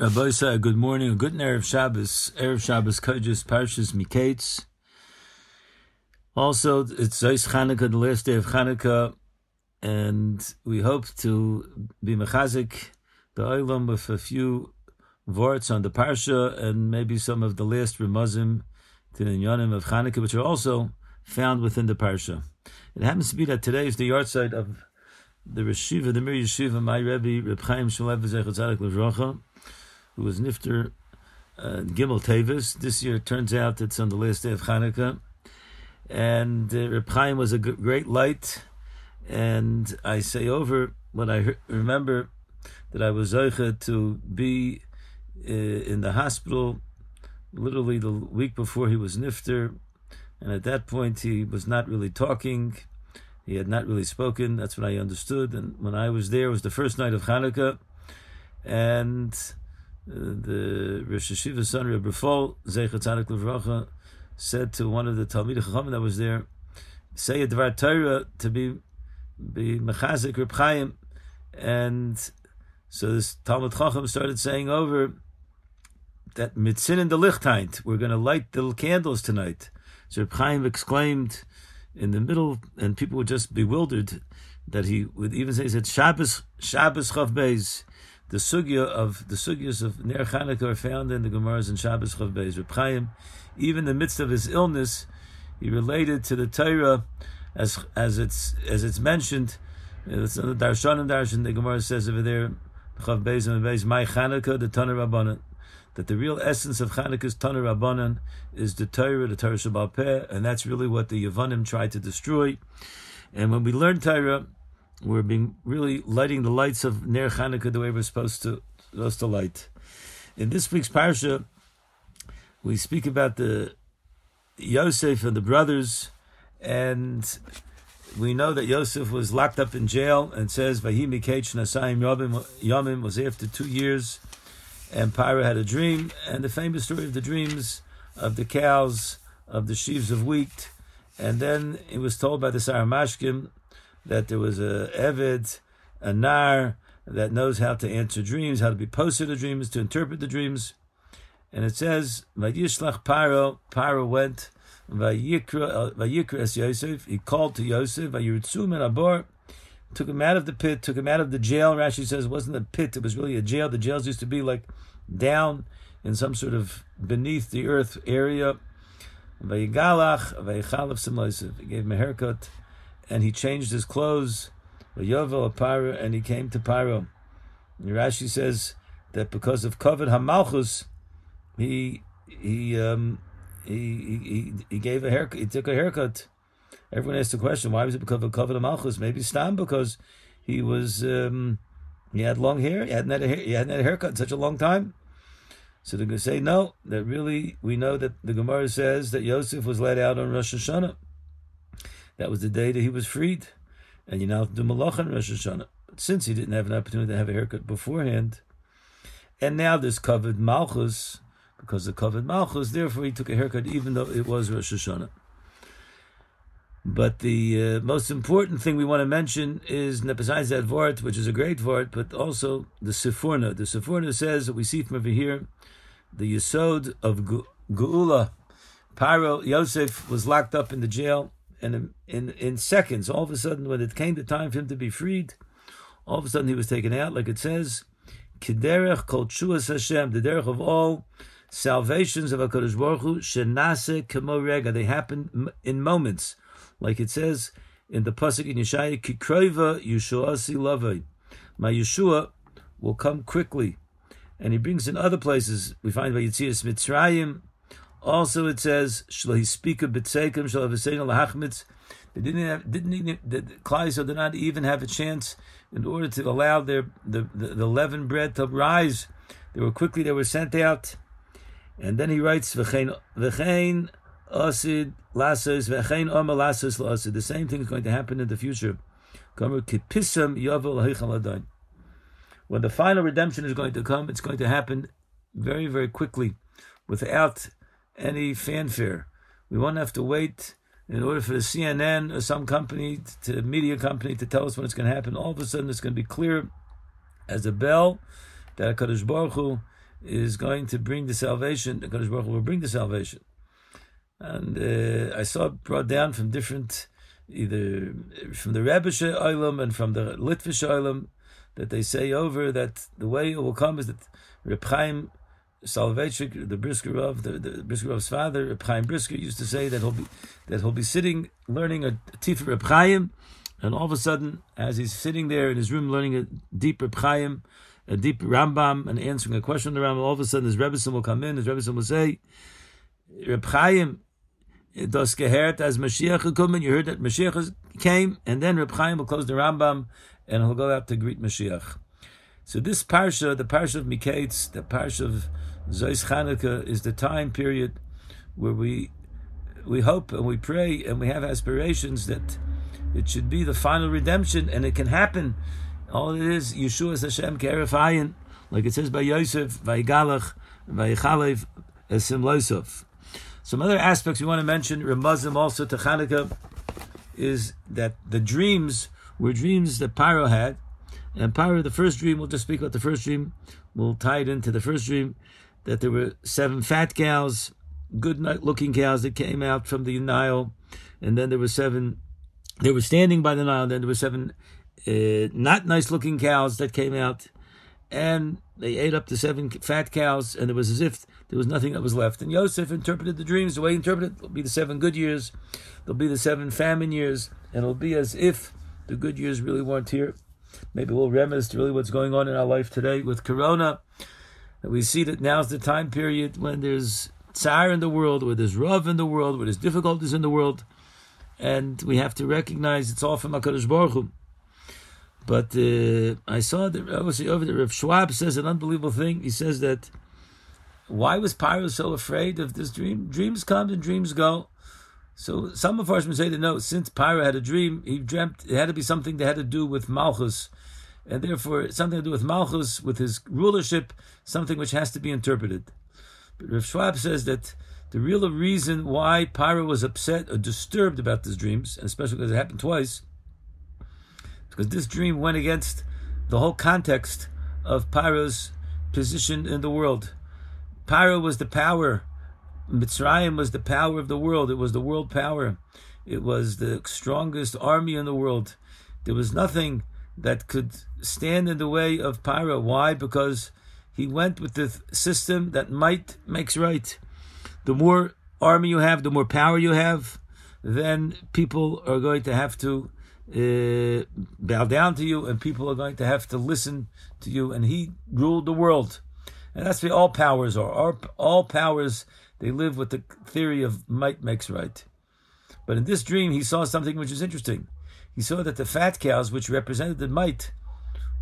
Rabbi good morning, a good Erev Shabbos, Erev Shabbos Kodesh, Parshas Miketz. Also, it's Zeis Chanukah, the last day of Chanukah, and we hope to be mechazik the Olam with a few words on the Parsha and maybe some of the last Ramazim to the Yonim of Chanukah, which are also found within the Parsha. It happens to be that today is the yahrzeit of the Reshiva, the Mir Yeshiva, my Rebbe, Reb Chaim Shalev Zechatzadik Levracha, who was Nifter uh, Gimel Tavis. This year it turns out it's on the last day of Hanukkah. And uh, Reb Chaim was a g- great light. And I say over when I he- remember that I was Zeicha to be uh, in the hospital literally the week before he was Nifter. And at that point, he was not really talking. He had not really spoken. That's what I understood. And when I was there, it was the first night of Hanukkah. And the Rosh Hashiva son, Rebbe Fol, Zeichat Tzadik Levracha, said to one of the Talmid Chachamim that was there, say a Dvar Torah to be be Mechazik Reb Chaim. And so this Talmud Chacham started saying over that mitzin in the lichtaint, we're going to light the candles tonight. So Reb Chaim exclaimed in the middle, and people were just bewildered that he would even say, he said, Shabbos, Shabbos Chav Beis. The sugya of the sugyas of Ner Chanukah are found in the Gemaras and Shabbos Chav Beis. Reb Chaim, even in the midst of his illness, he related to the Torah as as it's as it's mentioned. It's on the and Darshan. The Gemara says over there, Chav Beis and Beis, my Chanukah, the Tanur Rabbanan that the real essence of Chanukah's Tanur Rabbanan is the Torah, the Torah Shebaal Peh, and that's really what the Yavanim tried to destroy. And when we learn Torah, we're being really lighting the lights of Ner Chanukah the way we're supposed to supposed to light. In this week's parsha, we speak about the Yosef and the brothers, and we know that Yosef was locked up in jail, and says Vahimi Keich Nasayim Yomim was after two years and Pyra had a dream, and the famous story of the dreams of the cows, of the sheaves of wheat, and then it was told by the Saramashkim that there was a Eved, a Nar, that knows how to answer dreams, how to be posted the dreams, to interpret the dreams. And it says, Vayishlach Pyro, Pyro went, uh, Vayikra es Yosef, he called to Yosef, Vayiritzum and Abor, took him out of the pit, took him out of the jail. Rashi says it wasn't a pit, it was really a jail. The jails used to be like down in some sort of beneath the earth area. Vayigalach, Vayichalaf Simlosif. He gave him a haircut and he changed his clothes. And he came to Pyro. And Rashi says that because of Kovid Hamalchus, he he um he, he he gave a haircut. He took a haircut. Everyone asked the question, why was it because of Kovid hamalchus? Maybe Stam because he was um, he had long hair. He hadn't had a hair, he hadn't had a haircut in such a long time. So they're going to say no. That really we know that the Gemara says that Yosef was let out on Rosh Hashanah. That was the day that he was freed, and you now do malach Rosh Hashanah. But since he didn't have an opportunity to have a haircut beforehand, and now this covered Malchus because the covered Malchus, therefore he took a haircut even though it was Rosh Hashanah. But the uh, most important thing we want to mention is, besides that vort, which is a great vort, but also the Sforno. The Sforno says that we see from over here the Yisod of Geula. Paro, Yosef was locked up in the jail, and in, in, seconds, all of a sudden, when it came the time for him to be freed, all of a sudden he was taken out, like it says, Kiderech kol Shuas Hashem, the derech of all salvations of HaKadosh Baruch Hu, shenase kemo rega, they happen in moments like it says in the pasuk in Yeshaya, "Kikroiva Yeshuasi Lavei." My Yeshua will come quickly, and he brings in other places. We find by Yitzias Mitzrayim. Also, it says Shlohi Speaker B'Tzekim Shalavisein Lahachmitz. They didn't have, didn't even, the Klaiso did not even have a chance in order to allow their the, the, the leavened bread to rise. They were quickly they were sent out, and then he writes V'chein V'chein Asid lasos v'chein omer lasos la'asid. The same thing is going to happen in the future. When the final redemption is going to come, it's going to happen very, very quickly, without any fanfare. We won't have to wait in order for the CNN or some company, to media company, to tell us when it's going to happen. All of a sudden, it's going to be clear as a bell that Hakadosh Baruch Hu is going to bring the salvation. The Kodesh Baruch Hu will bring the salvation. And uh, I saw it brought down from different, either from the Rebbeishe Olam and from the Litvish Olam, that they say over that the way it will come is that Reb Chaim Soloveitchik, the Brisker of the, the Brisker Rav's father, Reb Chaim Brisker, used to say that he'll be that he'll be sitting learning a Tifa Reb Chaim, and all of a sudden, as he's sitting there in his room learning a deep Reb Chaim, a deep Rambam, and answering a question on the Rambam, all of a sudden his Rebbetzin will come in, his Rebbetzin will say, Reb Chaim, das gehört as Mashiach gekommen, you heard that Mashiach came, and then Reb Chaim will close the Rambam, and he'll go out to greet Mashiach. So this parsha, the parsha of Miketz, the parsha of Zois Chanukah, is the time period where we we hope and we pray and we have aspirations that it should be the final redemption, and it can happen. All it is, Yeshua is Hashem Kerefayin, like it says by Yosef, Vayigalach, Vayichalev, Esim Losov. Some other aspects we want to mention, Ramazim also to Chanukah, is that the dreams were dreams that Paro had. And Paro, the first dream, we'll just speak about the first dream. We'll tie it into the first dream that there were seven fat cows, good looking cows that came out from the Nile. And then there were seven, they were standing by the Nile. Then there were seven uh, not nice looking cows that came out. And they ate up the seven fat cows, and it was as if there was nothing that was left. And Yosef interpreted the dreams the way he interpreted it. It'll be the seven good years, there'll be the seven famine years, and it'll be as if the good years really weren't here. Maybe we'll reminisce really what's going on in our life today with Corona. That we see that now's the time period when there's tsar in the world, where there's rav in the world, where there's difficulties in the world, and we have to recognize it's all from Hakadosh Baruch Hu. But uh, I saw that obviously over there, Rav Schwab says an unbelievable thing. He says that why was Pyro so afraid of this dream? Dreams come and dreams go. So some of us say that no, since Pyro had a dream, he dreamt it had to be something that had to do with Malchus, and therefore something to do with Malchus, with his rulership, something which has to be interpreted. But Rav Schwab says that the real reason why Pyro was upset or disturbed about these dreams, and especially because it happened twice, because this dream went against the whole context of Pyro's position in the world. Pyro was the power. Mitzrayim was the power of the world. It was the world power. It was the strongest army in the world. There was nothing that could stand in the way of Pyro. Why? Because he went with the system that might makes right. The more army you have, the more power you have, then people are going to have to uh, bow down to you, and people are going to have to listen to you. And he ruled the world, and that's what all powers are. All powers they live with the theory of might makes right. But in this dream, he saw something which is interesting. He saw that the fat cows, which represented the might,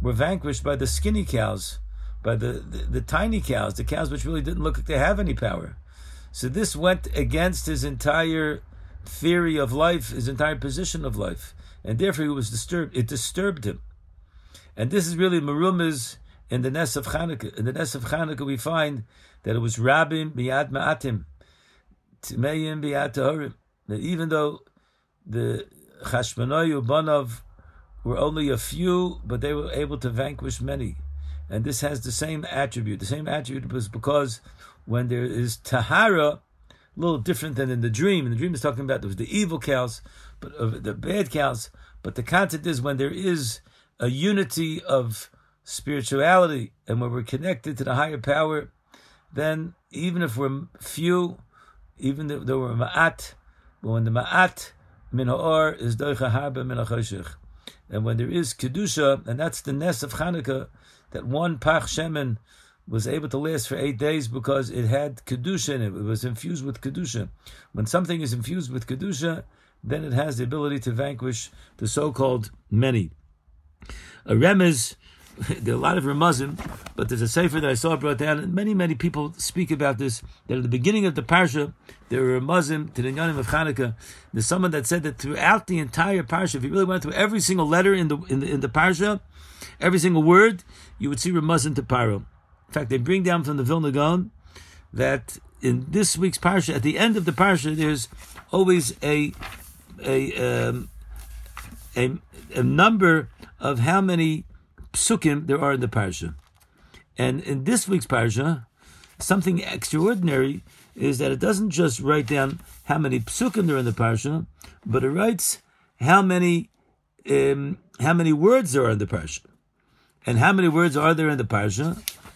were vanquished by the skinny cows, by the, the, the tiny cows, the cows which really didn't look like they have any power. So this went against his entire theory of life, his entire position of life and therefore he was disturbed. It disturbed him. And this is really Marumas in the Ness of Chanukah. In the Ness of Chanukah, we find that it was Rabim Biyad Ma'atim, Tmeyim Biyad Tahorim. That even though the Chashmonayu Banov were only a few, but they were able to vanquish many. And this has the same attribute. The same attribute was because when there is Tahara, a little different than in the dream. In the dream is talking about there was the evil cows, but uh, the bad cows. But the concept is when there is a unity of spirituality and when we're connected to the higher power, then even if we're few, even though we're ma'at, but when the ma'at min ha'or is doicha harba min ha'choshech. And when there is kedusha, and that's the nest of Chanukah, that one pach shemen was able to last for eight days because it had kedusha in it. It was infused with kedusha. When something is infused with kedusha, then it has the ability to vanquish the so-called many. A remez, there are a lot of remazim, but there's a sefer that I saw brought down, and many, many people speak about this, that at the beginning of the parsha, there were remazim to the Nyanim of Chanukah. There's someone that said that throughout the entire parsha, if you really went through every single letter in the, in the, in the parsha, every single word, you would see remazim to Paro. In fact, they bring down from the Vilna Gaon that in this week's parsha, at the end of the parsha, there's always a a, um, a, a number of how many psukim there are in the parsha. And in this week's parsha, something extraordinary is that it doesn't just write down how many psukim there are in the parsha, but it writes how many um, how many words there are in the parsha, and how many words are there in the parsha.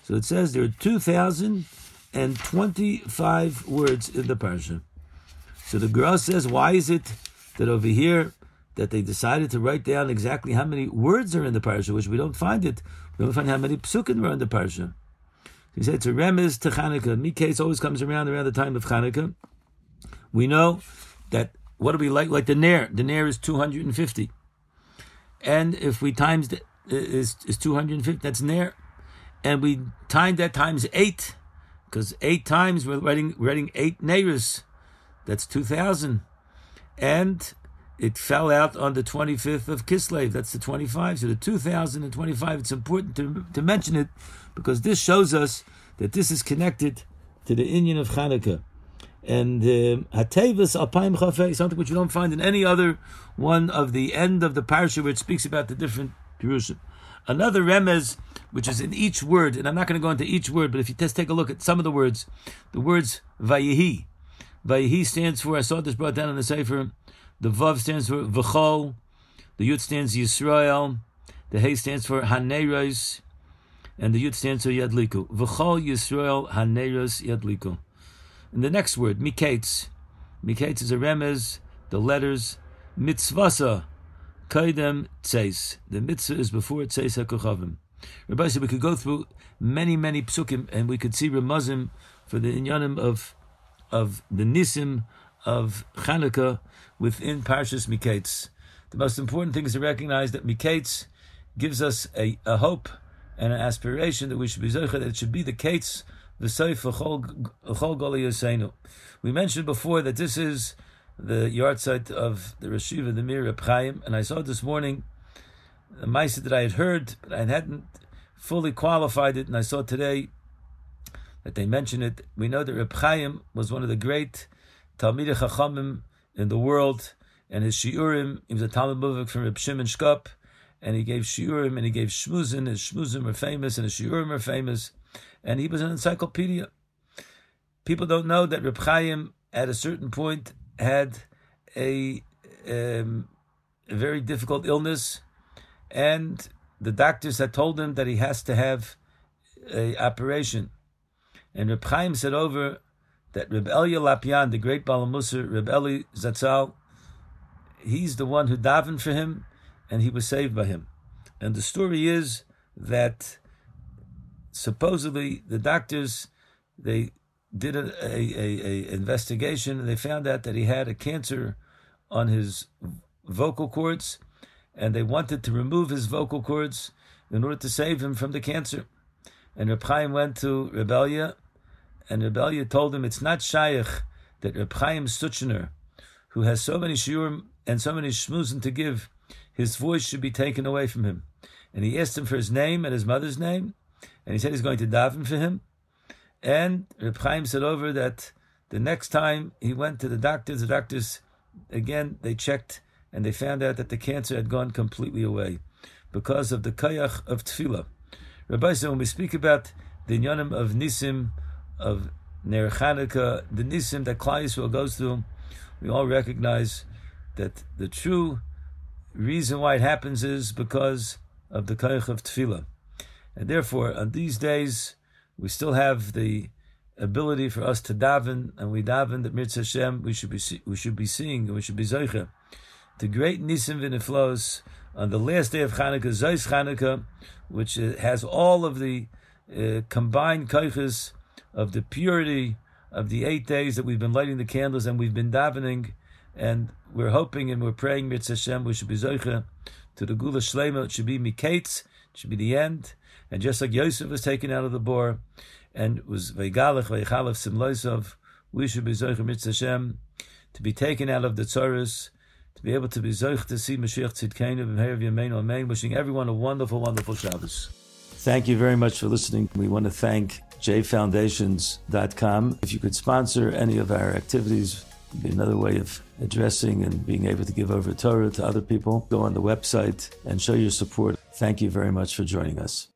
So it says there are two thousand and twenty-five words in the parsha. So the Gra says, why is it that over here that they decided to write down exactly how many words are in the parsha, which we don't find it. We don't find how many psukim are in the parsha. He said it's a remez to Chanukah. Miketz always comes around around the time of Chanukah. We know that what do we like? Like the nair. The nair is 250. And if we times the, is is 250, that's nair. And we timed that times eight, because eight times we're writing writing eight nairs. That's 2,000. And it fell out on the 25th of Kislev. That's the 25. So the 2025, it's important to, to mention it because this shows us that this is connected to the Indian of Hanukkah. And um, Alpaim Chafei, something which you don't find in any other one of the end of the parsha where it speaks about the different Jerusalem. Another remez, which is in each word, and I'm not going to go into each word, but if you just take a look at some of the words, the words Vayihi. Vayihi stands for, I saw this brought down in the Sefer, the Vav stands for V'chol. The Yud stands Yisrael. The Hey stands for Haneros. And the Yud stands for Yadliku. V'chol Yisrael Haneros Yadliku. And the next word, Miketz. Miketz is a remez, the letters Mitzvasa. Kaidem Tzeis. The mitzvah is before Tzeis HaKochavim. Rabbi said we could go through many, many psukim and we could see Ramazim for the inyanim of of the nisim of Chanukah within Parshas Miketz. The most important thing is to recognize that Miketz gives us a, a hope and an aspiration that we should be zocher, that it should be the Kates, the Seif, Chol Goli We mentioned before that this is the yahrzeit of the Rashiva, the Mir Chaim, and I saw this morning a mice that I had heard, but I hadn't fully qualified it, and I saw today that they mention it. We know that Reb Chaim was one of the great Talmidei Chachamim in the world, and his shiurim, he was a Talmud Muvik from Reb Shimon Shkop, and he gave shiurim and he gave shmuzin. His shmuzin were famous, and his shiurim were famous, and he was an encyclopedia. People don't know that Reb Chaim, at a certain point, had a, um, a very difficult illness, and the doctors had told him that he has to have a operation. And Reb Chaim said over that Reb Elia Lopian, the great Balamusar, Reb Eli Zatzal, he's the one who davened for him, and he was saved by him. And the story is that supposedly the doctors they did a, a, a, a investigation and they found out that he had a cancer on his vocal cords, and they wanted to remove his vocal cords in order to save him from the cancer. And Reb Chaim went to Reb Elia and Reb Elia told him it's not shaykh that Reb Chaim Suchner, who has so many shiurim and so many shmuzin to give, his voice should be taken away from him. And he asked him for his name and his mother's name, and he said he's going to daven for him. And Reb Chaim said over that the next time he went to the doctors, the doctors again they checked and they found out that the cancer had gone completely away because of the kayach of tefillah. Rabbi said when we speak about the inyanim of nisim of Ner Chanukah, the Nisim that Klal Yisrael goes through, we all recognize that the true reason why it happens is because of the Kaich of Tefillah. And therefore, on these days, we still have the ability for us to daven, and we daven that Mitzvah Hashem, we should be we should be seeing, and we should be zeicha. The great Nisim Viniflos on the last day of Chanukah, Zeis Chanukah, which uh, has all of the uh, combined kaiches of the purity of the eight days that we've been lighting the candles and we've been davening, and we're hoping and we're praying, Mitzvah Hashem, we should be Zoicha to the Gula Shlema, it should be Miketz, it should be the end. And just like Yosef was taken out of the bor, and was Veigalech, Veichalef, Simloisov, we should be Zoicha Mitzvah Hashem, to be taken out of the Tzoros, to be able to be Zoich to see Mashiach Tzidkenu, B'mher Yameinu Amen, wishing everyone a wonderful, wonderful Shabbos. Thank you very much for listening. We want to thank jfoundations.com. If you could sponsor any of our activities, be another way of addressing and being able to give over Torah to other people. Go on the website and show your support. Thank you very much for joining us.